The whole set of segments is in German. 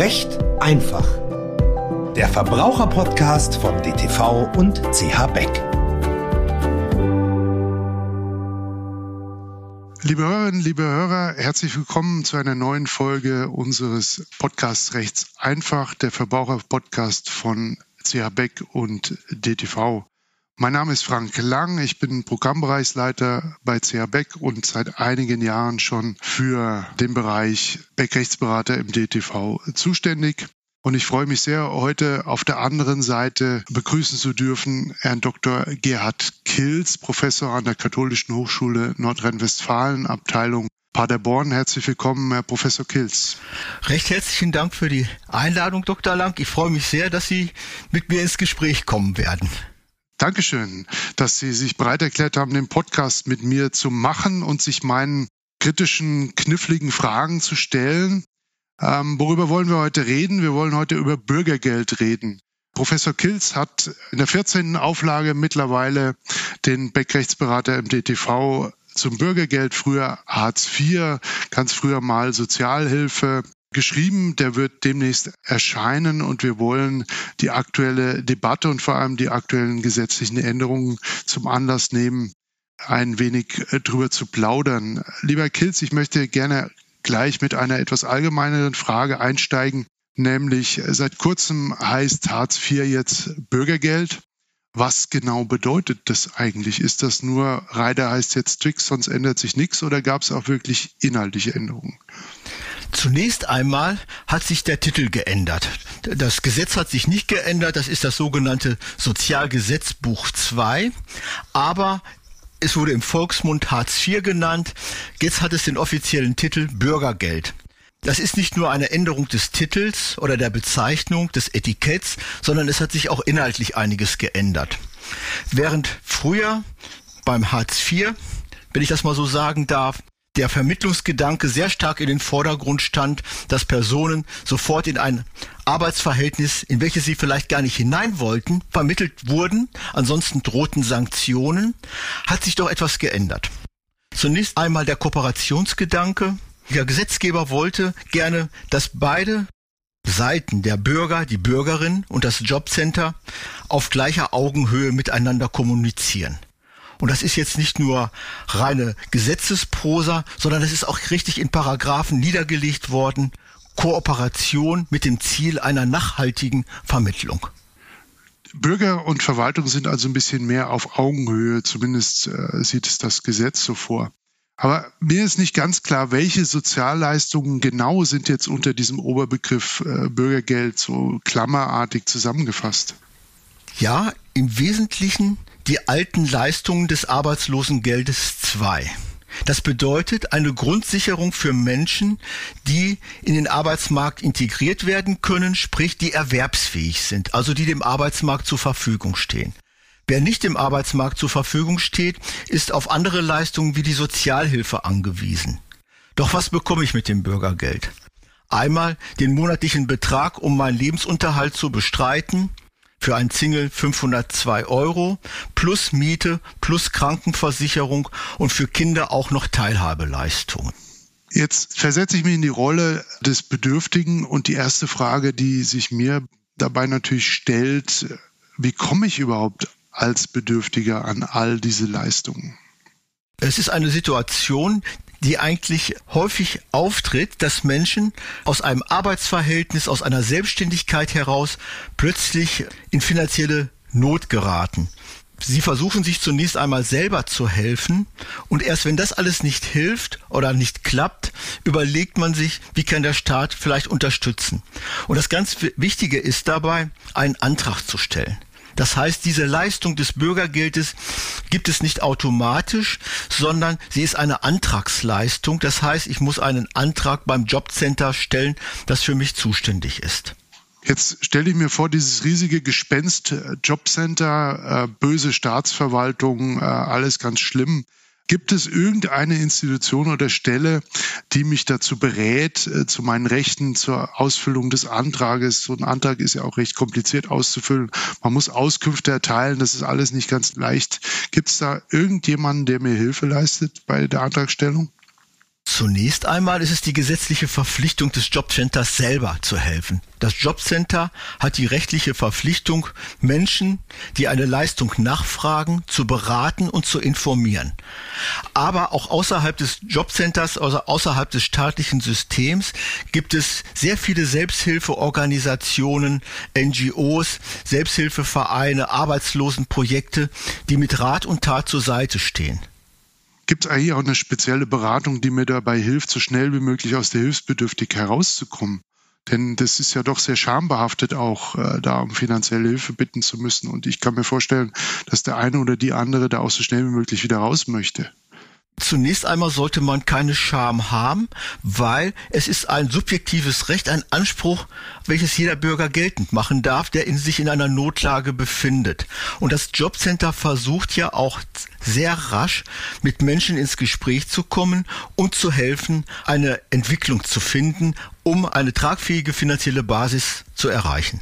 Recht einfach. Der Verbraucherpodcast von DTV und CH Beck. Liebe Hörerinnen, liebe Hörer, herzlich willkommen zu einer neuen Folge unseres Podcasts Rechts einfach, der Verbraucherpodcast von CH Beck und DTV. Mein Name ist Frank Lang, ich bin Programmbereichsleiter bei CH Beck und seit einigen Jahren schon für den Bereich Beck-Rechtsberater im DTV zuständig. Und ich freue mich sehr, heute auf der anderen Seite begrüßen zu dürfen Herrn Dr. Gerhard Kills, Professor an der Katholischen Hochschule Nordrhein-Westfalen, Abteilung Paderborn. Herzlich willkommen, Herr Professor Kills. Recht herzlichen Dank für die Einladung, Dr. Lang. Ich freue mich sehr, dass Sie mit mir ins Gespräch kommen werden. Dankeschön, dass Sie sich bereit erklärt haben, den Podcast mit mir zu machen und sich meinen kritischen, kniffligen Fragen zu stellen. Ähm, worüber wollen wir heute reden? Wir wollen heute über Bürgergeld reden. Professor Kilz hat in der 14. Auflage mittlerweile den Beckrechtsberater im DTV zum Bürgergeld, früher Hartz IV, ganz früher mal Sozialhilfe, geschrieben. Der wird demnächst erscheinen und wir wollen die aktuelle Debatte und vor allem die aktuellen gesetzlichen Änderungen zum Anlass nehmen, ein wenig äh, drüber zu plaudern. Lieber Kilz, ich möchte gerne gleich mit einer etwas allgemeineren Frage einsteigen, nämlich äh, seit kurzem heißt Hartz IV jetzt Bürgergeld. Was genau bedeutet das eigentlich? Ist das nur, Reiter heißt jetzt Twix, sonst ändert sich nichts oder gab es auch wirklich inhaltliche Änderungen? Zunächst einmal hat sich der Titel geändert. Das Gesetz hat sich nicht geändert, das ist das sogenannte Sozialgesetzbuch 2, aber es wurde im Volksmund Hartz IV genannt, jetzt hat es den offiziellen Titel Bürgergeld. Das ist nicht nur eine Änderung des Titels oder der Bezeichnung des Etiketts, sondern es hat sich auch inhaltlich einiges geändert. Während früher beim Hartz IV, wenn ich das mal so sagen darf, der Vermittlungsgedanke sehr stark in den Vordergrund stand, dass Personen sofort in ein Arbeitsverhältnis, in welches sie vielleicht gar nicht hinein wollten, vermittelt wurden. Ansonsten drohten Sanktionen. Hat sich doch etwas geändert. Zunächst einmal der Kooperationsgedanke. Der Gesetzgeber wollte gerne, dass beide Seiten der Bürger, die Bürgerin und das Jobcenter auf gleicher Augenhöhe miteinander kommunizieren. Und das ist jetzt nicht nur reine Gesetzesprosa, sondern das ist auch richtig in Paragraphen niedergelegt worden. Kooperation mit dem Ziel einer nachhaltigen Vermittlung. Bürger und Verwaltung sind also ein bisschen mehr auf Augenhöhe, zumindest äh, sieht es das Gesetz so vor. Aber mir ist nicht ganz klar, welche Sozialleistungen genau sind jetzt unter diesem Oberbegriff äh, Bürgergeld so klammerartig zusammengefasst. Ja, im Wesentlichen die alten Leistungen des Arbeitslosengeldes II. Das bedeutet eine Grundsicherung für Menschen, die in den Arbeitsmarkt integriert werden können, sprich die erwerbsfähig sind, also die dem Arbeitsmarkt zur Verfügung stehen. Wer nicht dem Arbeitsmarkt zur Verfügung steht, ist auf andere Leistungen wie die Sozialhilfe angewiesen. Doch was bekomme ich mit dem Bürgergeld? Einmal den monatlichen Betrag, um meinen Lebensunterhalt zu bestreiten, für ein Single 502 Euro plus Miete plus Krankenversicherung und für Kinder auch noch Teilhabeleistungen. Jetzt versetze ich mich in die Rolle des Bedürftigen und die erste Frage, die sich mir dabei natürlich stellt, wie komme ich überhaupt als Bedürftiger an all diese Leistungen? Es ist eine Situation, die eigentlich häufig auftritt, dass Menschen aus einem Arbeitsverhältnis, aus einer Selbstständigkeit heraus plötzlich in finanzielle Not geraten. Sie versuchen sich zunächst einmal selber zu helfen und erst wenn das alles nicht hilft oder nicht klappt, überlegt man sich, wie kann der Staat vielleicht unterstützen. Und das ganz Wichtige ist dabei, einen Antrag zu stellen. Das heißt, diese Leistung des Bürgergeldes gibt es nicht automatisch, sondern sie ist eine Antragsleistung. Das heißt, ich muss einen Antrag beim Jobcenter stellen, das für mich zuständig ist. Jetzt stelle ich mir vor, dieses riesige Gespenst, äh, Jobcenter, äh, böse Staatsverwaltung, äh, alles ganz schlimm. Gibt es irgendeine Institution oder Stelle, die mich dazu berät, äh, zu meinen Rechten, zur Ausfüllung des Antrages? So ein Antrag ist ja auch recht kompliziert auszufüllen. Man muss Auskünfte erteilen, das ist alles nicht ganz leicht. Gibt es da irgendjemanden, der mir Hilfe leistet bei der Antragstellung? Zunächst einmal ist es die gesetzliche Verpflichtung des Jobcenters selber zu helfen. Das Jobcenter hat die rechtliche Verpflichtung, Menschen, die eine Leistung nachfragen, zu beraten und zu informieren. Aber auch außerhalb des Jobcenters, also außerhalb des staatlichen Systems, gibt es sehr viele Selbsthilfeorganisationen, NGOs, Selbsthilfevereine, Arbeitslosenprojekte, die mit Rat und Tat zur Seite stehen. Gibt es eigentlich auch eine spezielle Beratung, die mir dabei hilft, so schnell wie möglich aus der Hilfsbedürftigkeit herauszukommen? Denn das ist ja doch sehr schambehaftet, auch äh, da um finanzielle Hilfe bitten zu müssen. Und ich kann mir vorstellen, dass der eine oder die andere da auch so schnell wie möglich wieder raus möchte. Zunächst einmal sollte man keine Scham haben, weil es ist ein subjektives Recht, ein Anspruch, welches jeder Bürger geltend machen darf, der in sich in einer Notlage befindet. Und das Jobcenter versucht ja auch sehr rasch mit Menschen ins Gespräch zu kommen und zu helfen, eine Entwicklung zu finden, um eine tragfähige finanzielle Basis zu erreichen.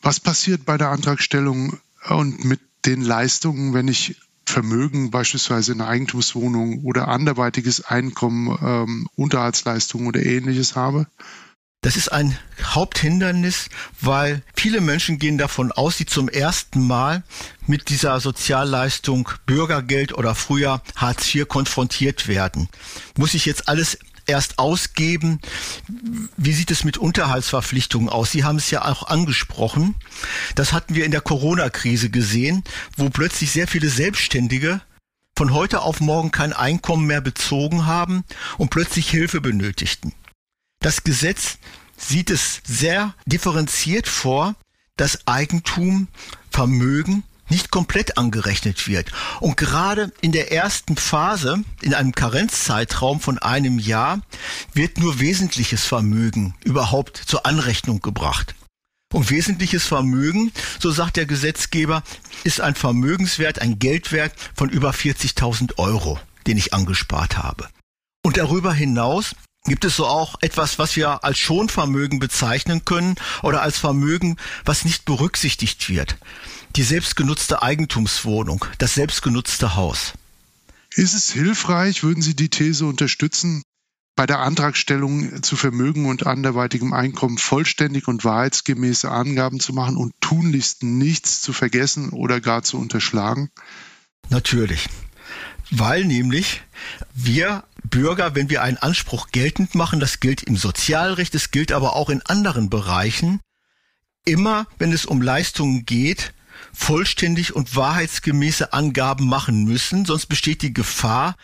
Was passiert bei der Antragstellung und mit den Leistungen, wenn ich Vermögen, beispielsweise eine Eigentumswohnung oder anderweitiges Einkommen, ähm, Unterhaltsleistungen oder ähnliches habe? Das ist ein Haupthindernis, weil viele Menschen gehen davon aus, die zum ersten Mal mit dieser Sozialleistung Bürgergeld oder früher Hartz IV konfrontiert werden. Muss ich jetzt alles erst ausgeben. Wie sieht es mit Unterhaltsverpflichtungen aus? Sie haben es ja auch angesprochen. Das hatten wir in der Corona-Krise gesehen, wo plötzlich sehr viele Selbstständige von heute auf morgen kein Einkommen mehr bezogen haben und plötzlich Hilfe benötigten. Das Gesetz sieht es sehr differenziert vor, dass Eigentum, Vermögen nicht komplett angerechnet wird. Und gerade in der ersten Phase, in einem Karenzzeitraum von einem Jahr, wird nur wesentliches Vermögen überhaupt zur Anrechnung gebracht. Und wesentliches Vermögen, so sagt der Gesetzgeber, ist ein Vermögenswert, ein Geldwert von über 40.000 Euro, den ich angespart habe. Und darüber hinaus gibt es so auch etwas, was wir als Schonvermögen bezeichnen können oder als Vermögen, was nicht berücksichtigt wird die selbstgenutzte Eigentumswohnung, das selbstgenutzte Haus. Ist es hilfreich, würden Sie die These unterstützen, bei der Antragstellung zu Vermögen und anderweitigem Einkommen vollständig und wahrheitsgemäße Angaben zu machen und tunlichst nichts zu vergessen oder gar zu unterschlagen? Natürlich. Weil nämlich wir Bürger, wenn wir einen Anspruch geltend machen, das gilt im Sozialrecht, es gilt aber auch in anderen Bereichen, immer wenn es um Leistungen geht, vollständig und wahrheitsgemäße Angaben machen müssen, sonst besteht die Gefahr,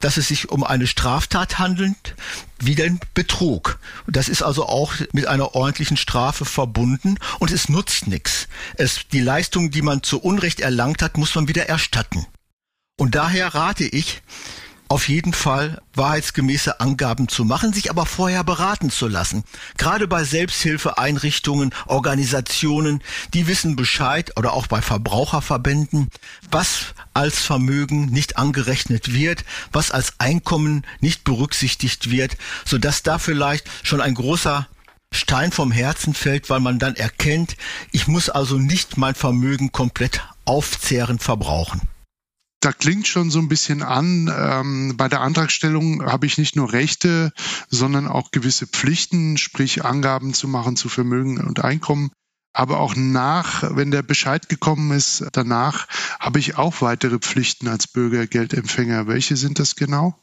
dass es sich um eine Straftat handelt, wie den Betrug. Das ist also auch mit einer ordentlichen Strafe verbunden und es nutzt nichts. Es, die Leistung, die man zu Unrecht erlangt hat, muss man wieder erstatten. Und daher rate ich, auf jeden Fall wahrheitsgemäße Angaben zu machen, sich aber vorher beraten zu lassen. Gerade bei Selbsthilfeeinrichtungen, Organisationen, die wissen Bescheid oder auch bei Verbraucherverbänden, was als Vermögen nicht angerechnet wird, was als Einkommen nicht berücksichtigt wird, sodass da vielleicht schon ein großer Stein vom Herzen fällt, weil man dann erkennt, ich muss also nicht mein Vermögen komplett aufzehren, verbrauchen da klingt schon so ein bisschen an, ähm, bei der Antragstellung habe ich nicht nur Rechte, sondern auch gewisse Pflichten, sprich Angaben zu machen zu Vermögen und Einkommen. Aber auch nach, wenn der Bescheid gekommen ist, danach habe ich auch weitere Pflichten als Bürgergeldempfänger. Welche sind das genau?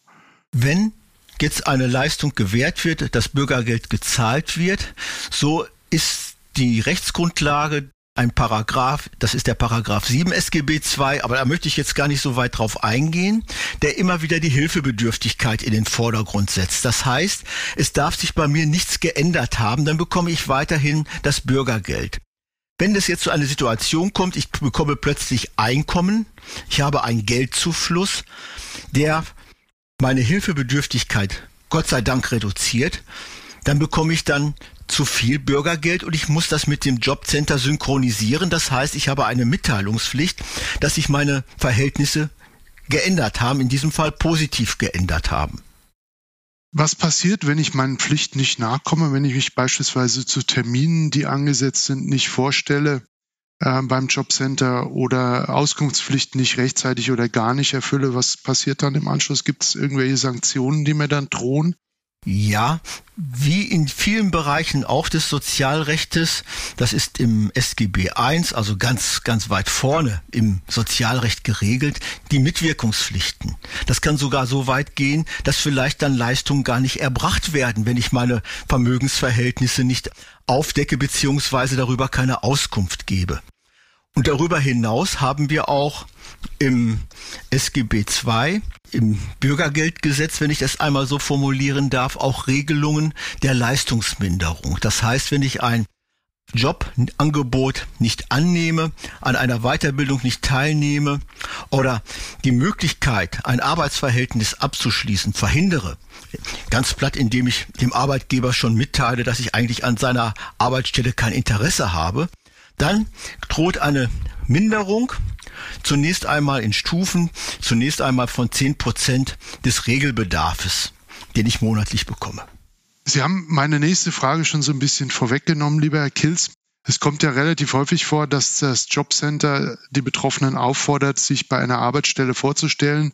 Wenn jetzt eine Leistung gewährt wird, das Bürgergeld gezahlt wird, so ist die Rechtsgrundlage ein Paragraph, das ist der Paragraph 7 SGB II, aber da möchte ich jetzt gar nicht so weit drauf eingehen, der immer wieder die Hilfebedürftigkeit in den Vordergrund setzt. Das heißt, es darf sich bei mir nichts geändert haben, dann bekomme ich weiterhin das Bürgergeld. Wenn es jetzt zu einer Situation kommt, ich bekomme plötzlich Einkommen, ich habe einen Geldzufluss, der meine Hilfebedürftigkeit Gott sei Dank reduziert, dann bekomme ich dann zu viel Bürgergeld und ich muss das mit dem Jobcenter synchronisieren. Das heißt, ich habe eine Mitteilungspflicht, dass sich meine Verhältnisse geändert haben, in diesem Fall positiv geändert haben. Was passiert, wenn ich meinen Pflichten nicht nachkomme, wenn ich mich beispielsweise zu Terminen, die angesetzt sind, nicht vorstelle? äh, beim Jobcenter oder Auskunftspflichten nicht rechtzeitig oder gar nicht erfülle, was passiert dann im Anschluss? Gibt es irgendwelche Sanktionen, die mir dann drohen? Ja, wie in vielen Bereichen auch des Sozialrechtes, das ist im SGB I, also ganz, ganz weit vorne im Sozialrecht geregelt, die Mitwirkungspflichten. Das kann sogar so weit gehen, dass vielleicht dann Leistungen gar nicht erbracht werden, wenn ich meine Vermögensverhältnisse nicht aufdecke beziehungsweise darüber keine Auskunft gebe. Und darüber hinaus haben wir auch im SGB II, im Bürgergeldgesetz, wenn ich das einmal so formulieren darf, auch Regelungen der Leistungsminderung. Das heißt, wenn ich ein Jobangebot nicht annehme, an einer Weiterbildung nicht teilnehme oder die Möglichkeit, ein Arbeitsverhältnis abzuschließen, verhindere, ganz platt, indem ich dem Arbeitgeber schon mitteile, dass ich eigentlich an seiner Arbeitsstelle kein Interesse habe, dann droht eine Minderung, zunächst einmal in Stufen, zunächst einmal von 10 Prozent des Regelbedarfs, den ich monatlich bekomme. Sie haben meine nächste Frage schon so ein bisschen vorweggenommen, lieber Herr Kills. Es kommt ja relativ häufig vor, dass das Jobcenter die Betroffenen auffordert, sich bei einer Arbeitsstelle vorzustellen,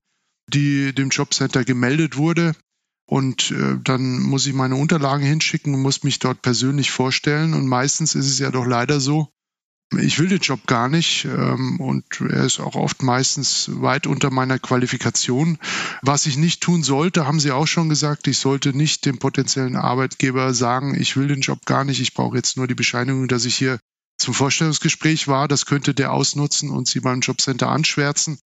die dem Jobcenter gemeldet wurde. Und äh, dann muss ich meine Unterlagen hinschicken und muss mich dort persönlich vorstellen. Und meistens ist es ja doch leider so, ich will den Job gar nicht ähm, und er ist auch oft meistens weit unter meiner Qualifikation. Was ich nicht tun sollte, haben Sie auch schon gesagt, ich sollte nicht dem potenziellen Arbeitgeber sagen, ich will den Job gar nicht, ich brauche jetzt nur die Bescheinigung, dass ich hier zum Vorstellungsgespräch war. Das könnte der ausnutzen und Sie beim Jobcenter anschwärzen.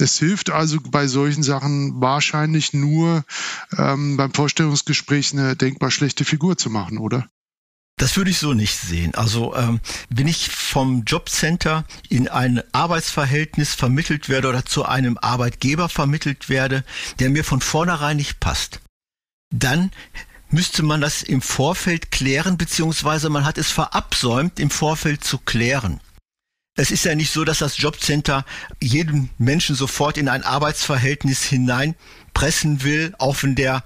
Es hilft also bei solchen Sachen wahrscheinlich nur ähm, beim Vorstellungsgespräch eine denkbar schlechte Figur zu machen, oder? Das würde ich so nicht sehen. Also ähm, wenn ich vom Jobcenter in ein Arbeitsverhältnis vermittelt werde oder zu einem Arbeitgeber vermittelt werde, der mir von vornherein nicht passt, dann müsste man das im Vorfeld klären, beziehungsweise man hat es verabsäumt, im Vorfeld zu klären. Es ist ja nicht so, dass das Jobcenter jeden Menschen sofort in ein Arbeitsverhältnis hineinpressen will, auch wenn der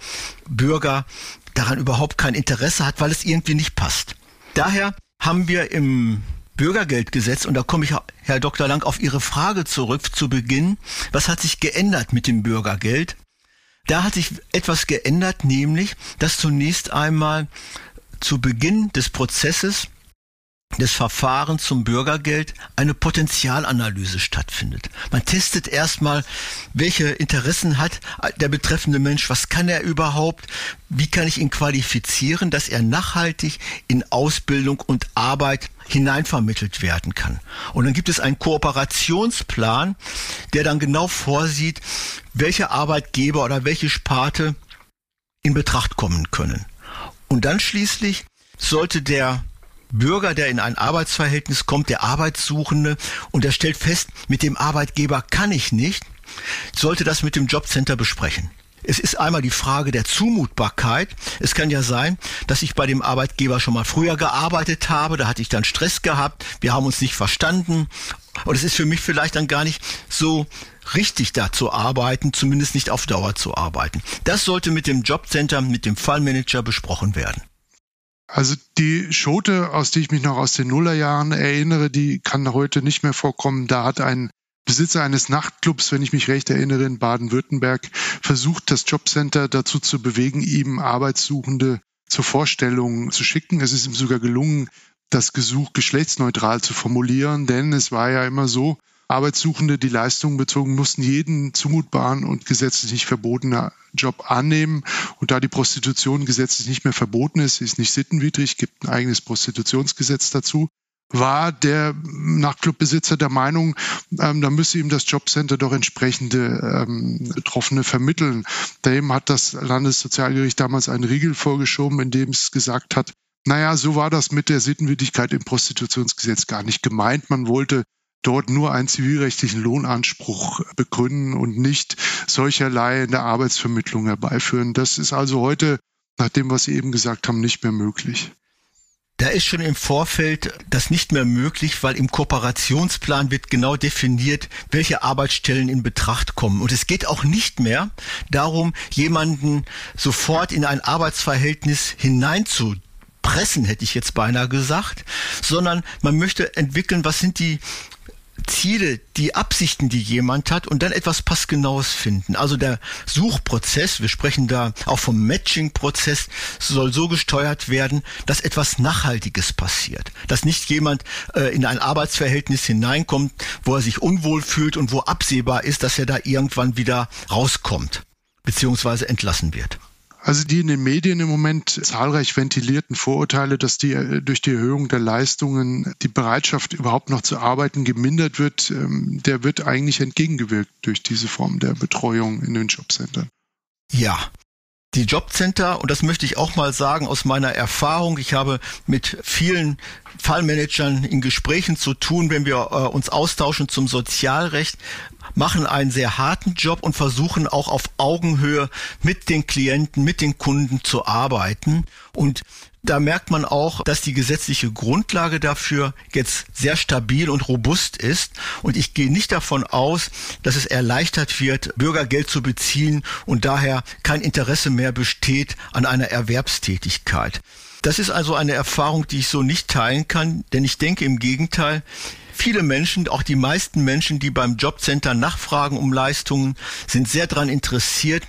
Bürger daran überhaupt kein Interesse hat, weil es irgendwie nicht passt. Daher haben wir im Bürgergeldgesetz, und da komme ich, Herr Dr. Lang, auf Ihre Frage zurück zu Beginn, was hat sich geändert mit dem Bürgergeld? Da hat sich etwas geändert, nämlich, dass zunächst einmal zu Beginn des Prozesses des Verfahrens zum Bürgergeld eine Potenzialanalyse stattfindet. Man testet erstmal, welche Interessen hat der betreffende Mensch, was kann er überhaupt, wie kann ich ihn qualifizieren, dass er nachhaltig in Ausbildung und Arbeit hineinvermittelt werden kann. Und dann gibt es einen Kooperationsplan, der dann genau vorsieht, welche Arbeitgeber oder welche Sparte in Betracht kommen können. Und dann schließlich sollte der Bürger, der in ein Arbeitsverhältnis kommt, der Arbeitssuchende, und er stellt fest, mit dem Arbeitgeber kann ich nicht, sollte das mit dem Jobcenter besprechen. Es ist einmal die Frage der Zumutbarkeit. Es kann ja sein, dass ich bei dem Arbeitgeber schon mal früher gearbeitet habe, da hatte ich dann Stress gehabt, wir haben uns nicht verstanden und es ist für mich vielleicht dann gar nicht so richtig da zu arbeiten, zumindest nicht auf Dauer zu arbeiten. Das sollte mit dem Jobcenter, mit dem Fallmanager besprochen werden. Also die Schote, aus der ich mich noch aus den Nullerjahren erinnere, die kann heute nicht mehr vorkommen. Da hat ein Besitzer eines Nachtclubs, wenn ich mich recht erinnere, in Baden-Württemberg, versucht, das Jobcenter dazu zu bewegen, ihm Arbeitssuchende zur Vorstellung zu schicken. Es ist ihm sogar gelungen, das Gesuch geschlechtsneutral zu formulieren, denn es war ja immer so, Arbeitssuchende, die Leistungen bezogen, mussten jeden zumutbaren und gesetzlich nicht verbotenen Job annehmen. Und da die Prostitution gesetzlich nicht mehr verboten ist, ist nicht sittenwidrig, gibt ein eigenes Prostitutionsgesetz dazu, war der Nachtclubbesitzer der Meinung, ähm, da müsse ihm das Jobcenter doch entsprechende ähm, Betroffene vermitteln. Dem hat das Landessozialgericht damals einen Riegel vorgeschoben, in dem es gesagt hat, naja, so war das mit der Sittenwidrigkeit im Prostitutionsgesetz gar nicht gemeint. Man wollte dort nur einen zivilrechtlichen Lohnanspruch begründen und nicht solcherlei in der Arbeitsvermittlung herbeiführen. Das ist also heute, nach dem, was Sie eben gesagt haben, nicht mehr möglich. Da ist schon im Vorfeld das nicht mehr möglich, weil im Kooperationsplan wird genau definiert, welche Arbeitsstellen in Betracht kommen. Und es geht auch nicht mehr darum, jemanden sofort in ein Arbeitsverhältnis hineinzu pressen, hätte ich jetzt beinahe gesagt, sondern man möchte entwickeln, was sind die Ziele, die Absichten, die jemand hat und dann etwas passgenaues finden. Also der Suchprozess, wir sprechen da auch vom Matching-Prozess, soll so gesteuert werden, dass etwas Nachhaltiges passiert. Dass nicht jemand äh, in ein Arbeitsverhältnis hineinkommt, wo er sich unwohl fühlt und wo absehbar ist, dass er da irgendwann wieder rauskommt, beziehungsweise entlassen wird. Also die in den Medien im Moment zahlreich ventilierten Vorurteile, dass die äh, durch die Erhöhung der Leistungen die Bereitschaft überhaupt noch zu arbeiten gemindert wird, ähm, der wird eigentlich entgegengewirkt durch diese Form der Betreuung in den Jobcentern. Ja, die Jobcenter, und das möchte ich auch mal sagen aus meiner Erfahrung, ich habe mit vielen Fallmanagern in Gesprächen zu tun, wenn wir äh, uns austauschen zum Sozialrecht, machen einen sehr harten Job und versuchen auch auf Augenhöhe mit den Klienten, mit den Kunden zu arbeiten. Und da merkt man auch, dass die gesetzliche Grundlage dafür jetzt sehr stabil und robust ist. Und ich gehe nicht davon aus, dass es erleichtert wird, Bürgergeld zu beziehen und daher kein Interesse mehr besteht an einer Erwerbstätigkeit. Das ist also eine Erfahrung, die ich so nicht teilen kann, denn ich denke im Gegenteil, viele Menschen, auch die meisten Menschen, die beim Jobcenter nachfragen um Leistungen, sind sehr daran interessiert,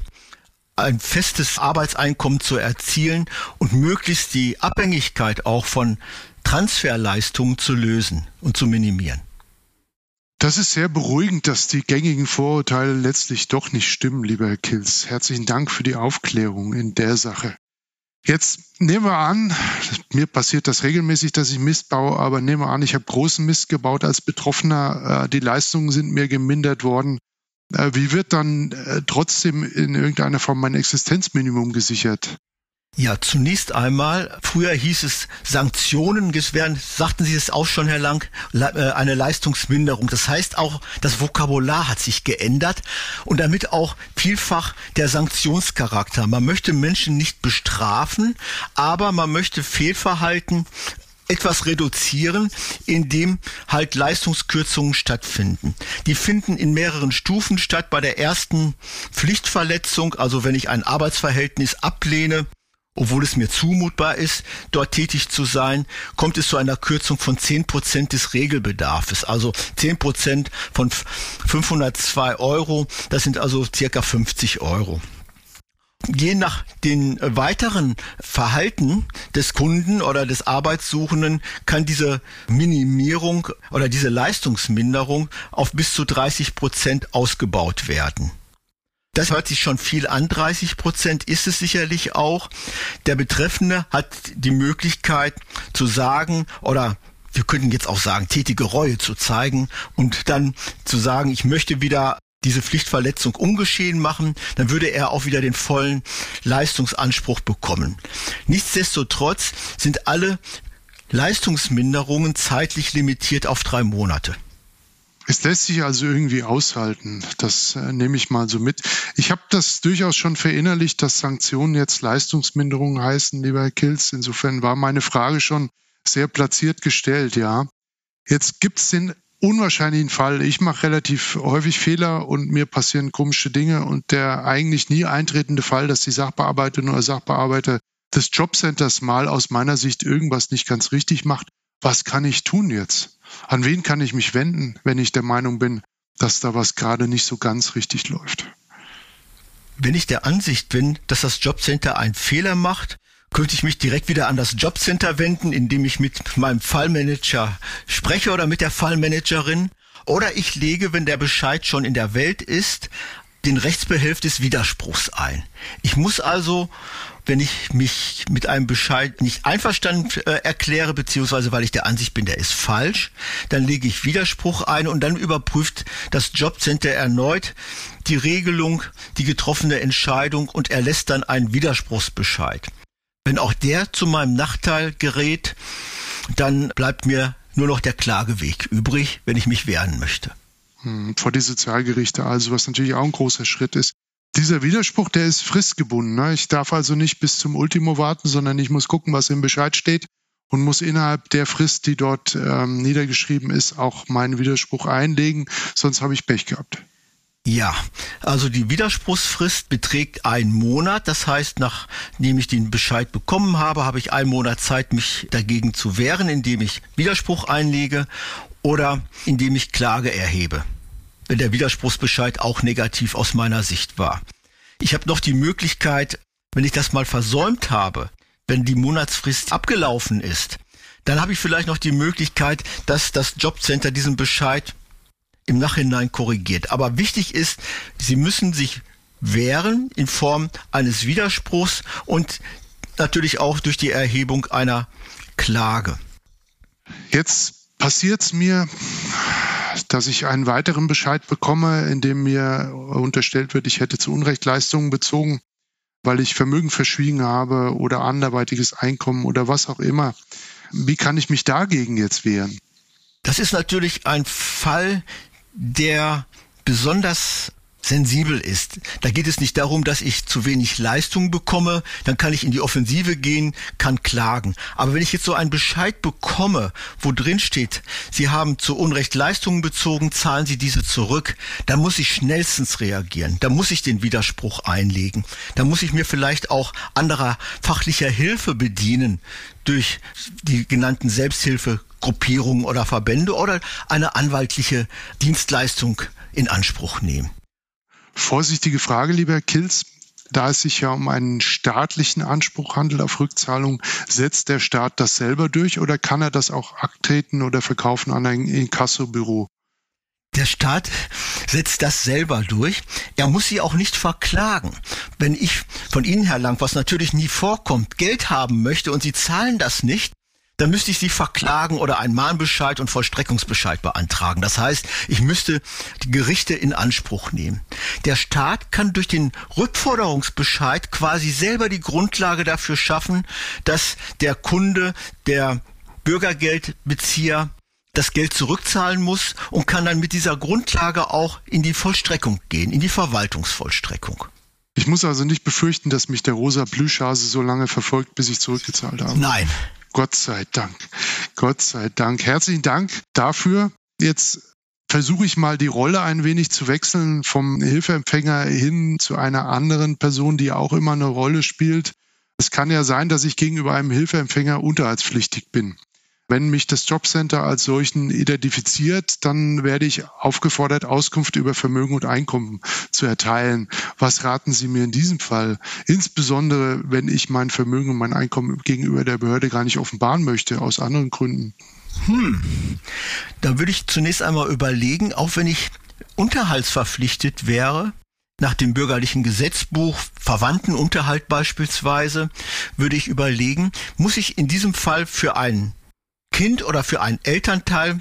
ein festes Arbeitseinkommen zu erzielen und möglichst die Abhängigkeit auch von Transferleistungen zu lösen und zu minimieren. Das ist sehr beruhigend, dass die gängigen Vorurteile letztlich doch nicht stimmen, lieber Herr Kills. Herzlichen Dank für die Aufklärung in der Sache. Jetzt nehmen wir an, mir passiert das regelmäßig, dass ich Mist baue, aber nehmen wir an, ich habe großen Mist gebaut als Betroffener, äh, die Leistungen sind mir gemindert worden. Äh, wie wird dann äh, trotzdem in irgendeiner Form mein Existenzminimum gesichert? Ja, zunächst einmal, früher hieß es Sanktionen, wären, sagten Sie es auch schon, Herr Lang, äh, eine Leistungsminderung. Das heißt auch, das Vokabular hat sich geändert und damit auch vielfach der Sanktionscharakter. Man möchte Menschen nicht bestrafen, aber man möchte Fehlverhalten etwas reduzieren, indem halt Leistungskürzungen stattfinden. Die finden in mehreren Stufen statt. Bei der ersten Pflichtverletzung, also wenn ich ein Arbeitsverhältnis ablehne, obwohl es mir zumutbar ist, dort tätig zu sein, kommt es zu einer Kürzung von 10 Prozent des Regelbedarfs. Also 10 Prozent von 502 Euro, das sind also circa 50 Euro. Je nach den weiteren Verhalten des Kunden oder des Arbeitssuchenden kann diese Minimierung oder diese Leistungsminderung auf bis zu 30 Prozent ausgebaut werden. Das hört sich schon viel an, 30 Prozent ist es sicherlich auch. Der Betreffende hat die Möglichkeit zu sagen oder wir könnten jetzt auch sagen, tätige Reue zu zeigen und dann zu sagen, ich möchte wieder diese Pflichtverletzung ungeschehen machen, dann würde er auch wieder den vollen Leistungsanspruch bekommen. Nichtsdestotrotz sind alle Leistungsminderungen zeitlich limitiert auf drei Monate. Es lässt sich also irgendwie aushalten. Das äh, nehme ich mal so mit. Ich habe das durchaus schon verinnerlicht, dass Sanktionen jetzt Leistungsminderungen heißen, lieber Herr Kills. Insofern war meine Frage schon sehr platziert gestellt, ja. Jetzt gibt es den unwahrscheinlichen Fall, ich mache relativ häufig Fehler und mir passieren komische Dinge und der eigentlich nie eintretende Fall, dass die Sachbearbeiterin oder Sachbearbeiter des Jobcenters mal aus meiner Sicht irgendwas nicht ganz richtig macht. Was kann ich tun jetzt? An wen kann ich mich wenden, wenn ich der Meinung bin, dass da was gerade nicht so ganz richtig läuft? Wenn ich der Ansicht bin, dass das Jobcenter einen Fehler macht, könnte ich mich direkt wieder an das Jobcenter wenden, indem ich mit meinem Fallmanager spreche oder mit der Fallmanagerin. Oder ich lege, wenn der Bescheid schon in der Welt ist, den Rechtsbehelf des Widerspruchs ein. Ich muss also wenn ich mich mit einem Bescheid nicht einverstanden äh, erkläre, beziehungsweise weil ich der Ansicht bin, der ist falsch, dann lege ich Widerspruch ein und dann überprüft das Jobcenter erneut die Regelung, die getroffene Entscheidung und erlässt dann einen Widerspruchsbescheid. Wenn auch der zu meinem Nachteil gerät, dann bleibt mir nur noch der Klageweg übrig, wenn ich mich wehren möchte. Hm, vor die Sozialgerichte also, was natürlich auch ein großer Schritt ist. Dieser Widerspruch, der ist fristgebunden. Ne? Ich darf also nicht bis zum Ultimo warten, sondern ich muss gucken, was im Bescheid steht und muss innerhalb der Frist, die dort ähm, niedergeschrieben ist, auch meinen Widerspruch einlegen, sonst habe ich Pech gehabt. Ja, also die Widerspruchsfrist beträgt einen Monat. Das heißt, nachdem ich den Bescheid bekommen habe, habe ich einen Monat Zeit, mich dagegen zu wehren, indem ich Widerspruch einlege oder indem ich Klage erhebe, wenn der Widerspruchsbescheid auch negativ aus meiner Sicht war. Ich habe noch die Möglichkeit, wenn ich das mal versäumt habe, wenn die Monatsfrist abgelaufen ist, dann habe ich vielleicht noch die Möglichkeit, dass das Jobcenter diesen Bescheid im Nachhinein korrigiert. Aber wichtig ist, Sie müssen sich wehren in Form eines Widerspruchs und natürlich auch durch die Erhebung einer Klage. Jetzt passiert es mir, dass ich einen weiteren Bescheid bekomme, in dem mir unterstellt wird, ich hätte zu Unrecht Leistungen bezogen, weil ich Vermögen verschwiegen habe oder anderweitiges Einkommen oder was auch immer. Wie kann ich mich dagegen jetzt wehren? Das ist natürlich ein Fall, der besonders sensibel ist. Da geht es nicht darum, dass ich zu wenig Leistung bekomme, dann kann ich in die Offensive gehen, kann klagen. Aber wenn ich jetzt so einen Bescheid bekomme, wo drin steht, Sie haben zu Unrecht Leistungen bezogen, zahlen Sie diese zurück, dann muss ich schnellstens reagieren. Da muss ich den Widerspruch einlegen. Da muss ich mir vielleicht auch anderer fachlicher Hilfe bedienen durch die genannten Selbsthilfegruppierungen oder Verbände oder eine anwaltliche Dienstleistung in Anspruch nehmen. Vorsichtige Frage, lieber Kills. Da es sich ja um einen staatlichen Anspruch handelt auf Rückzahlung, setzt der Staat das selber durch oder kann er das auch abtreten oder verkaufen an ein Inkassobüro? Der Staat setzt das selber durch. Er muss sie auch nicht verklagen. Wenn ich von Ihnen, Herr Lang, was natürlich nie vorkommt, Geld haben möchte und Sie zahlen das nicht, dann müsste ich sie verklagen oder einen Mahnbescheid und Vollstreckungsbescheid beantragen. Das heißt, ich müsste die Gerichte in Anspruch nehmen. Der Staat kann durch den Rückforderungsbescheid quasi selber die Grundlage dafür schaffen, dass der Kunde, der Bürgergeldbezieher das Geld zurückzahlen muss und kann dann mit dieser Grundlage auch in die Vollstreckung gehen, in die Verwaltungsvollstreckung. Ich muss also nicht befürchten, dass mich der rosa Plüschhase so lange verfolgt, bis ich zurückgezahlt habe. Nein, Gott sei Dank. Gott sei Dank. Herzlichen Dank dafür. Jetzt versuche ich mal die Rolle ein wenig zu wechseln vom Hilfeempfänger hin zu einer anderen Person, die auch immer eine Rolle spielt. Es kann ja sein, dass ich gegenüber einem Hilfeempfänger unterhaltspflichtig bin. Wenn mich das Jobcenter als solchen identifiziert, dann werde ich aufgefordert, Auskunft über Vermögen und Einkommen zu erteilen. Was raten Sie mir in diesem Fall? Insbesondere, wenn ich mein Vermögen und mein Einkommen gegenüber der Behörde gar nicht offenbaren möchte, aus anderen Gründen. Hm. Da würde ich zunächst einmal überlegen, auch wenn ich unterhaltsverpflichtet wäre, nach dem bürgerlichen Gesetzbuch, Verwandtenunterhalt beispielsweise, würde ich überlegen, muss ich in diesem Fall für einen Kind oder für einen Elternteil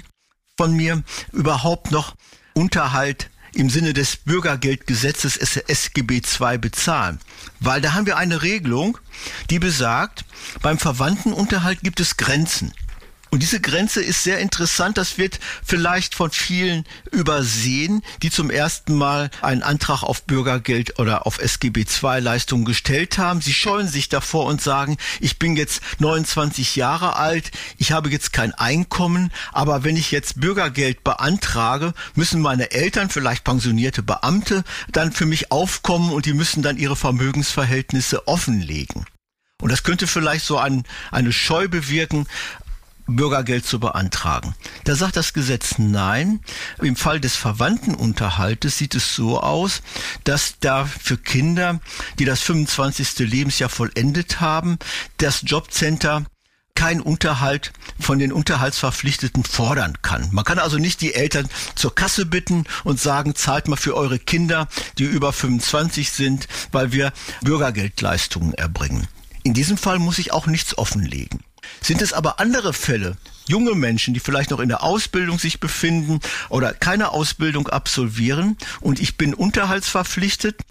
von mir überhaupt noch Unterhalt im Sinne des Bürgergeldgesetzes SGB II bezahlen. Weil da haben wir eine Regelung, die besagt, beim Verwandtenunterhalt gibt es Grenzen. Und diese Grenze ist sehr interessant. Das wird vielleicht von vielen übersehen, die zum ersten Mal einen Antrag auf Bürgergeld oder auf SGB II Leistungen gestellt haben. Sie scheuen sich davor und sagen, ich bin jetzt 29 Jahre alt, ich habe jetzt kein Einkommen, aber wenn ich jetzt Bürgergeld beantrage, müssen meine Eltern, vielleicht pensionierte Beamte, dann für mich aufkommen und die müssen dann ihre Vermögensverhältnisse offenlegen. Und das könnte vielleicht so ein, eine Scheu bewirken, Bürgergeld zu beantragen. Da sagt das Gesetz nein. Im Fall des Verwandtenunterhaltes sieht es so aus, dass da für Kinder, die das 25. Lebensjahr vollendet haben, das Jobcenter kein Unterhalt von den Unterhaltsverpflichteten fordern kann. Man kann also nicht die Eltern zur Kasse bitten und sagen, zahlt mal für eure Kinder, die über 25 sind, weil wir Bürgergeldleistungen erbringen. In diesem Fall muss ich auch nichts offenlegen. Sind es aber andere Fälle, junge Menschen, die vielleicht noch in der Ausbildung sich befinden oder keine Ausbildung absolvieren und ich bin unterhaltsverpflichtet,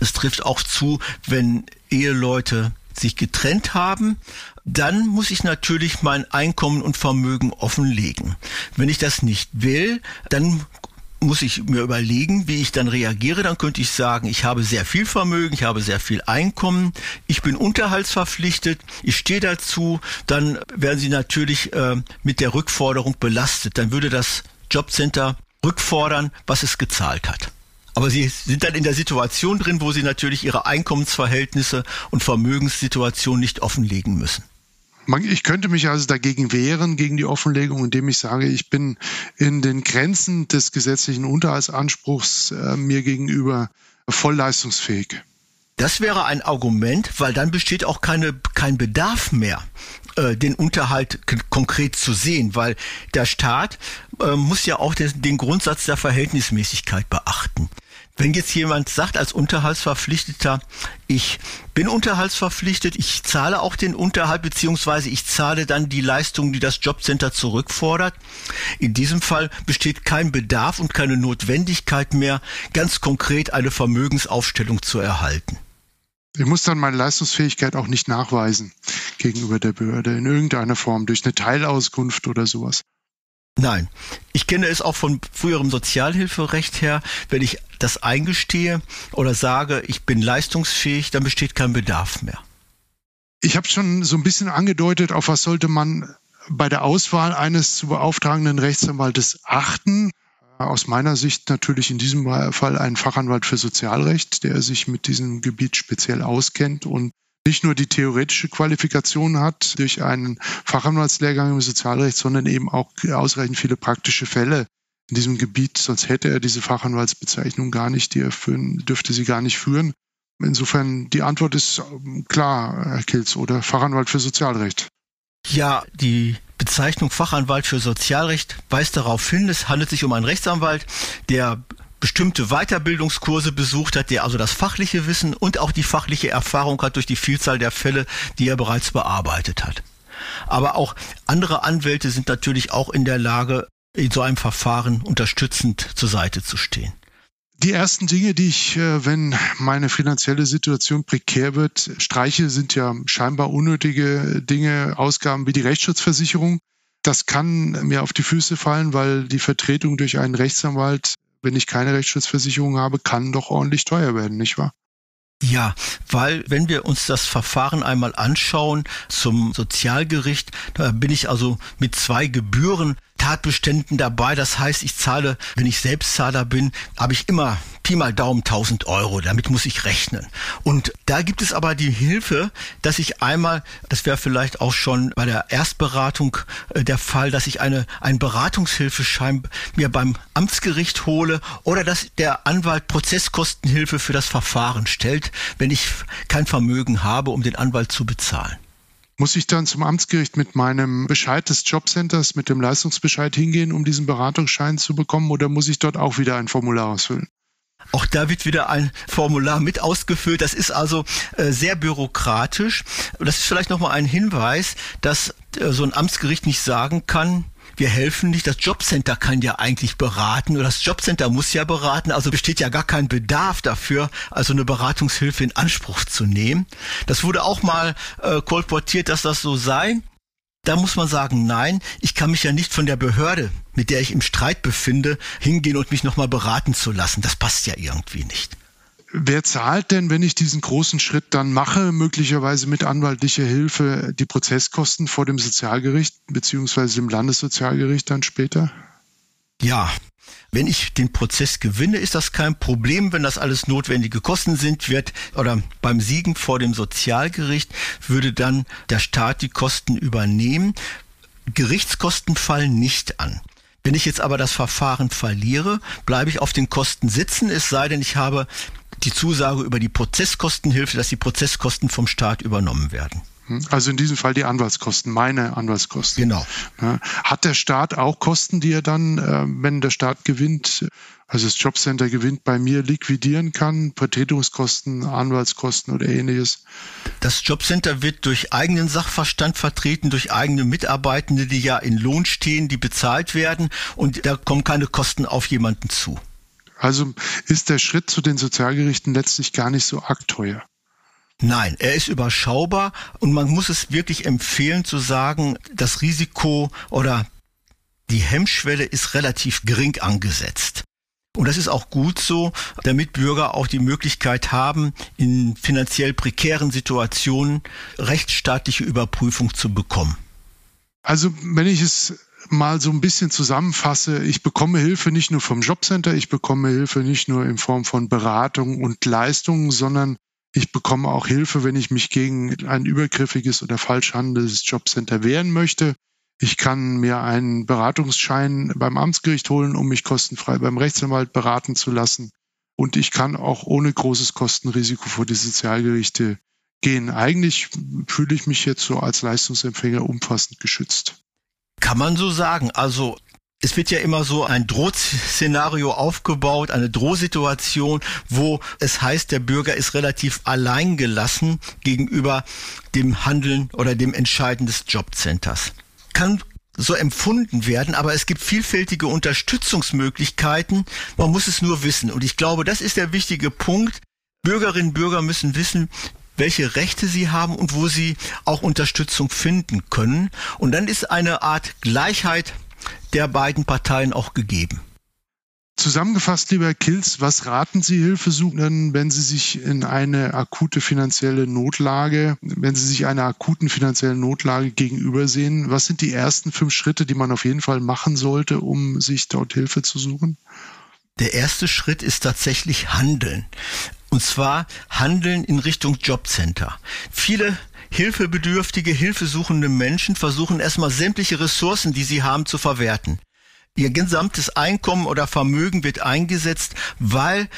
es trifft auch zu, wenn Eheleute sich getrennt haben, dann muss ich natürlich mein Einkommen und Vermögen offenlegen. Wenn ich das nicht will, dann muss ich mir überlegen, wie ich dann reagiere. Dann könnte ich sagen, ich habe sehr viel Vermögen, ich habe sehr viel Einkommen, ich bin unterhaltsverpflichtet, ich stehe dazu. Dann werden Sie natürlich äh, mit der Rückforderung belastet. Dann würde das Jobcenter rückfordern, was es gezahlt hat. Aber sie sind dann in der Situation drin, wo sie natürlich ihre Einkommensverhältnisse und Vermögenssituation nicht offenlegen müssen. Ich könnte mich also dagegen wehren, gegen die Offenlegung, indem ich sage, ich bin in den Grenzen des gesetzlichen Unterhaltsanspruchs äh, mir gegenüber voll leistungsfähig. Das wäre ein Argument, weil dann besteht auch keine, kein Bedarf mehr, äh, den Unterhalt konkret zu sehen, weil der Staat äh, muss ja auch den, den Grundsatz der Verhältnismäßigkeit beachten. Wenn jetzt jemand sagt als Unterhaltsverpflichteter, ich bin unterhaltsverpflichtet, ich zahle auch den Unterhalt beziehungsweise ich zahle dann die Leistung, die das Jobcenter zurückfordert. In diesem Fall besteht kein Bedarf und keine Notwendigkeit mehr, ganz konkret eine Vermögensaufstellung zu erhalten. Ich muss dann meine Leistungsfähigkeit auch nicht nachweisen gegenüber der Behörde in irgendeiner Form durch eine Teilauskunft oder sowas. Nein, ich kenne es auch von früherem Sozialhilferecht her. Wenn ich das eingestehe oder sage, ich bin leistungsfähig, dann besteht kein Bedarf mehr. Ich habe schon so ein bisschen angedeutet, auf was sollte man bei der Auswahl eines zu beauftragenden Rechtsanwaltes achten. Aus meiner Sicht natürlich in diesem Fall ein Fachanwalt für Sozialrecht, der sich mit diesem Gebiet speziell auskennt und nicht nur die theoretische Qualifikation hat durch einen Fachanwaltslehrgang im Sozialrecht, sondern eben auch ausreichend viele praktische Fälle in diesem Gebiet. Sonst hätte er diese Fachanwaltsbezeichnung gar nicht, die er führen, dürfte sie gar nicht führen. Insofern, die Antwort ist ähm, klar, Herr Kilz, oder Fachanwalt für Sozialrecht. Ja, die Bezeichnung Fachanwalt für Sozialrecht weist darauf hin, es handelt sich um einen Rechtsanwalt, der bestimmte Weiterbildungskurse besucht hat, der also das fachliche Wissen und auch die fachliche Erfahrung hat durch die Vielzahl der Fälle, die er bereits bearbeitet hat. Aber auch andere Anwälte sind natürlich auch in der Lage, in so einem Verfahren unterstützend zur Seite zu stehen. Die ersten Dinge, die ich, äh, wenn meine finanzielle Situation prekär wird, streiche, sind ja scheinbar unnötige Dinge, Ausgaben wie die Rechtsschutzversicherung. Das kann mir auf die Füße fallen, weil die Vertretung durch einen Rechtsanwalt wenn ich keine Rechtsschutzversicherung habe, kann doch ordentlich teuer werden, nicht wahr? Ja, weil wenn wir uns das Verfahren einmal anschauen zum Sozialgericht, da bin ich also mit zwei Gebühren Tatbeständen dabei. Das heißt, ich zahle, wenn ich Selbstzahler bin, habe ich immer Pi mal Daumen 1000 Euro. Damit muss ich rechnen. Und da gibt es aber die Hilfe, dass ich einmal, das wäre vielleicht auch schon bei der Erstberatung äh, der Fall, dass ich eine, einen Beratungshilfeschein mir beim Amtsgericht hole oder dass der Anwalt Prozesskostenhilfe für das Verfahren stellt, wenn ich kein Vermögen habe, um den Anwalt zu bezahlen. Muss ich dann zum Amtsgericht mit meinem Bescheid des Jobcenters, mit dem Leistungsbescheid hingehen, um diesen Beratungsschein zu bekommen, oder muss ich dort auch wieder ein Formular ausfüllen? Auch da wird wieder ein Formular mit ausgefüllt. Das ist also äh, sehr bürokratisch. Das ist vielleicht nochmal ein Hinweis, dass äh, so ein Amtsgericht nicht sagen kann, wir helfen nicht. Das Jobcenter kann ja eigentlich beraten oder das Jobcenter muss ja beraten. Also besteht ja gar kein Bedarf dafür, also eine Beratungshilfe in Anspruch zu nehmen. Das wurde auch mal äh, kolportiert, dass das so sei. Da muss man sagen, nein, ich kann mich ja nicht von der Behörde, mit der ich im Streit befinde, hingehen und mich nochmal beraten zu lassen. Das passt ja irgendwie nicht. Wer zahlt denn, wenn ich diesen großen Schritt dann mache, möglicherweise mit anwaltlicher Hilfe, die Prozesskosten vor dem Sozialgericht beziehungsweise dem Landessozialgericht dann später? Ja, wenn ich den Prozess gewinne, ist das kein Problem. Wenn das alles notwendige Kosten sind, wird oder beim Siegen vor dem Sozialgericht würde dann der Staat die Kosten übernehmen. Gerichtskosten fallen nicht an. Wenn ich jetzt aber das Verfahren verliere, bleibe ich auf den Kosten sitzen, es sei denn, ich habe die Zusage über die Prozesskostenhilfe, dass die Prozesskosten vom Staat übernommen werden. Hm? Also in diesem Fall die Anwaltskosten, meine Anwaltskosten. Genau. Hat der Staat auch Kosten, die er dann, äh, wenn der Staat gewinnt, also das Jobcenter gewinnt, bei mir liquidieren kann? Vertretungskosten, Anwaltskosten oder ähnliches? Das Jobcenter wird durch eigenen Sachverstand vertreten, durch eigene Mitarbeitende, die ja in Lohn stehen, die bezahlt werden und da kommen keine Kosten auf jemanden zu. Also ist der Schritt zu den Sozialgerichten letztlich gar nicht so arg teuer. Nein, er ist überschaubar und man muss es wirklich empfehlen zu sagen, das Risiko oder die Hemmschwelle ist relativ gering angesetzt. Und das ist auch gut so, damit Bürger auch die Möglichkeit haben, in finanziell prekären Situationen rechtsstaatliche Überprüfung zu bekommen. Also wenn ich es mal so ein bisschen zusammenfasse, ich bekomme Hilfe nicht nur vom Jobcenter, ich bekomme Hilfe nicht nur in Form von Beratung und Leistungen, sondern ich bekomme auch Hilfe, wenn ich mich gegen ein übergriffiges oder falsch handelndes Jobcenter wehren möchte. Ich kann mir einen Beratungsschein beim Amtsgericht holen, um mich kostenfrei beim Rechtsanwalt beraten zu lassen. Und ich kann auch ohne großes Kostenrisiko vor die Sozialgerichte gehen. Eigentlich fühle ich mich jetzt so als Leistungsempfänger umfassend geschützt. Kann man so sagen. Also es wird ja immer so ein Drohszenario aufgebaut, eine Drohsituation, wo es heißt, der Bürger ist relativ alleingelassen gegenüber dem Handeln oder dem Entscheiden des Jobcenters. Kann so empfunden werden, aber es gibt vielfältige Unterstützungsmöglichkeiten. Man muss es nur wissen. Und ich glaube, das ist der wichtige Punkt. Bürgerinnen und Bürger müssen wissen, welche Rechte sie haben und wo sie auch Unterstützung finden können. Und dann ist eine Art Gleichheit der beiden Parteien auch gegeben. Zusammengefasst, lieber Kills, was raten Sie Hilfesuchenden, wenn sie sich in eine akute finanzielle Notlage, wenn sie sich einer akuten finanziellen Notlage gegenübersehen? Was sind die ersten fünf Schritte, die man auf jeden Fall machen sollte, um sich dort Hilfe zu suchen? Der erste Schritt ist tatsächlich Handeln. Und zwar Handeln in Richtung Jobcenter. Viele hilfebedürftige, hilfesuchende Menschen versuchen erstmal sämtliche Ressourcen, die sie haben, zu verwerten. Ihr gesamtes Einkommen oder Vermögen wird eingesetzt, weil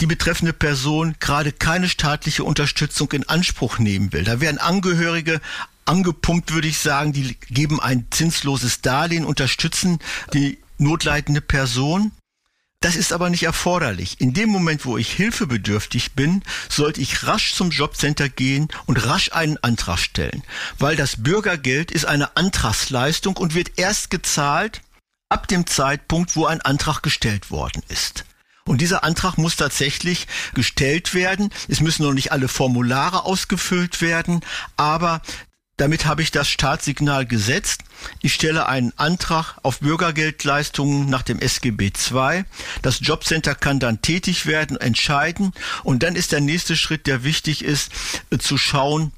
die betreffende Person gerade keine staatliche Unterstützung in Anspruch nehmen will. Da werden Angehörige angepumpt, würde ich sagen, die geben ein zinsloses Darlehen, unterstützen die notleidende Person. Das ist aber nicht erforderlich. In dem Moment, wo ich hilfebedürftig bin, sollte ich rasch zum Jobcenter gehen und rasch einen Antrag stellen. Weil das Bürgergeld ist eine Antragsleistung und wird erst gezahlt ab dem Zeitpunkt, wo ein Antrag gestellt worden ist. Und dieser Antrag muss tatsächlich gestellt werden. Es müssen noch nicht alle Formulare ausgefüllt werden, aber damit habe ich das Startsignal gesetzt. Ich stelle einen Antrag auf Bürgergeldleistungen nach dem SGB II. Das Jobcenter kann dann tätig werden, entscheiden. Und dann ist der nächste Schritt, der wichtig ist, äh, zu schauen,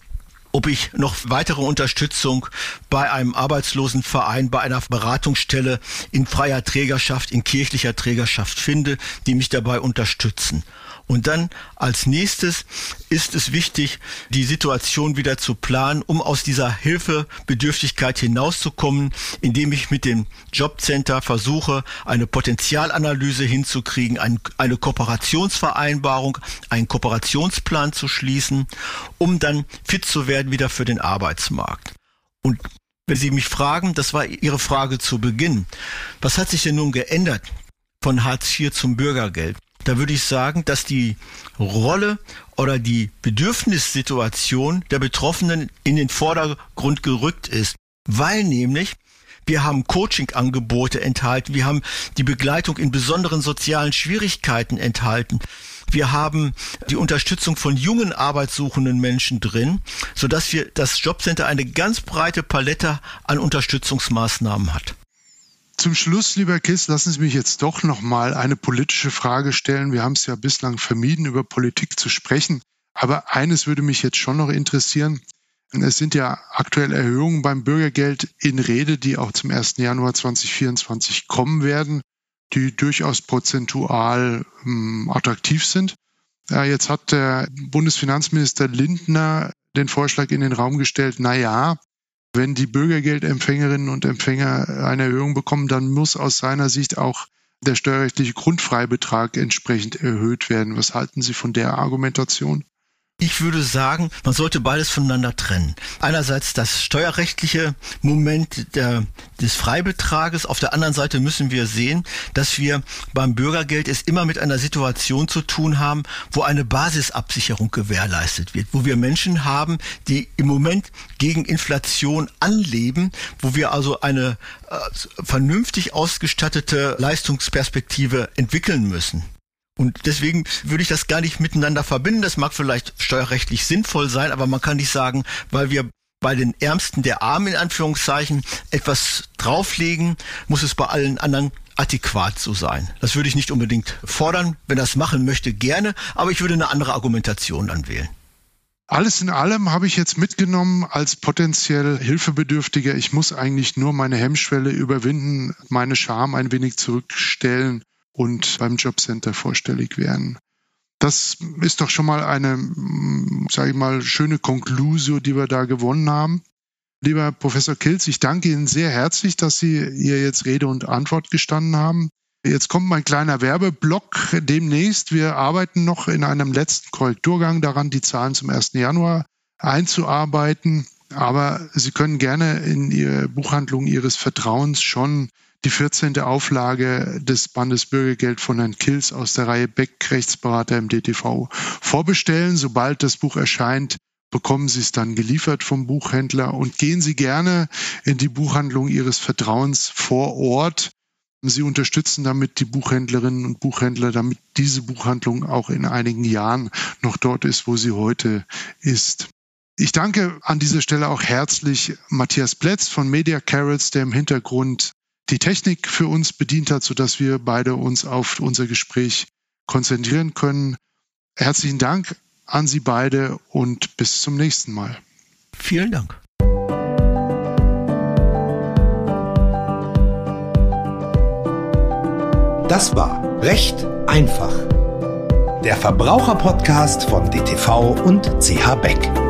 ob ich noch weitere Unterstützung bei einem Arbeitslosenverein, bei einer Beratungsstelle in freier Trägerschaft, in kirchlicher Trägerschaft finde, die mich dabei unterstützen. Und dann als nächstes ist es wichtig, die Situation wieder zu planen, um aus dieser Hilfebedürftigkeit hinauszukommen, indem ich mit dem Jobcenter versuche, eine Potenzialanalyse hinzukriegen, ein, eine Kooperationsvereinbarung, einen Kooperationsplan zu schließen, um dann fit zu werden wieder für den Arbeitsmarkt. Und wenn Sie mich fragen, das war Ihre Frage zu Beginn, was hat sich denn nun geändert von Hartz IV zum Bürgergeld? Da würde ich sagen, dass die Rolle oder die Bedürfnissituation der Betroffenen in den Vordergrund gerückt ist, weil nämlich wir haben Coaching-Angebote enthalten, wir haben die Begleitung in besonderen sozialen Schwierigkeiten enthalten. Wir haben die Unterstützung von jungen arbeitssuchenden Menschen drin, so dass wir das Jobcenter eine ganz breite Palette an Unterstützungsmaßnahmen hat. Zum Schluss, lieber Kiss, lassen Sie mich jetzt doch noch mal eine politische Frage stellen. Wir haben es ja bislang vermieden, über Politik zu sprechen. Aber eines würde mich jetzt schon noch interessieren. Es sind ja aktuell Erhöhungen beim Bürgergeld in Rede, die auch zum 1. Januar 2024 kommen werden, die durchaus prozentual ähm, attraktiv sind. Äh, jetzt hat der Bundesfinanzminister Lindner den Vorschlag in den Raum gestellt, na ja, wenn die Bürgergeldempfängerinnen und Empfänger eine Erhöhung bekommen, dann muss aus seiner Sicht auch der steuerrechtliche Grundfreibetrag entsprechend erhöht werden. Was halten Sie von der Argumentation? Ich würde sagen, man sollte beides voneinander trennen. Einerseits das steuerrechtliche Moment der, des Freibetrages, auf der anderen Seite müssen wir sehen, dass wir beim Bürgergeld es immer mit einer Situation zu tun haben, wo eine Basisabsicherung gewährleistet wird, wo wir Menschen haben, die im Moment gegen Inflation anleben, wo wir also eine äh, vernünftig ausgestattete Leistungsperspektive entwickeln müssen. Und deswegen würde ich das gar nicht miteinander verbinden. Das mag vielleicht steuerrechtlich sinnvoll sein, aber man kann nicht sagen, weil wir bei den Ärmsten der Armen in Anführungszeichen etwas drauflegen, muss es bei allen anderen adäquat so sein. Das würde ich nicht unbedingt fordern. Wenn das machen möchte, gerne, aber ich würde eine andere Argumentation dann wählen. Alles in allem habe ich jetzt mitgenommen als potenziell Hilfebedürftiger, ich muss eigentlich nur meine Hemmschwelle überwinden, meine Scham ein wenig zurückstellen und beim Jobcenter vorstellig werden. Das ist doch schon mal eine, sage ich mal, schöne Konklusio, die wir da gewonnen haben. Lieber Professor Kilz, ich danke Ihnen sehr herzlich, dass Sie hier jetzt Rede und Antwort gestanden haben. Jetzt kommt mein kleiner Werbeblock demnächst. Wir arbeiten noch in einem letzten Korrekturgang daran, die Zahlen zum 1. Januar einzuarbeiten. Aber Sie können gerne in Ihre Buchhandlung Ihres Vertrauens schon die 14. Auflage des Bandes Bürgergeld von Herrn Kills aus der Reihe Beck Rechtsberater im DTV vorbestellen. Sobald das Buch erscheint, bekommen Sie es dann geliefert vom Buchhändler und gehen Sie gerne in die Buchhandlung Ihres Vertrauens vor Ort. Sie unterstützen damit die Buchhändlerinnen und Buchhändler, damit diese Buchhandlung auch in einigen Jahren noch dort ist, wo sie heute ist. Ich danke an dieser Stelle auch herzlich Matthias Plätz von Media Carrots, der im Hintergrund die Technik für uns bedient hat, sodass wir beide uns auf unser Gespräch konzentrieren können. Herzlichen Dank an Sie beide und bis zum nächsten Mal. Vielen Dank. Das war Recht einfach. Der Verbraucherpodcast von DTV und CH Beck.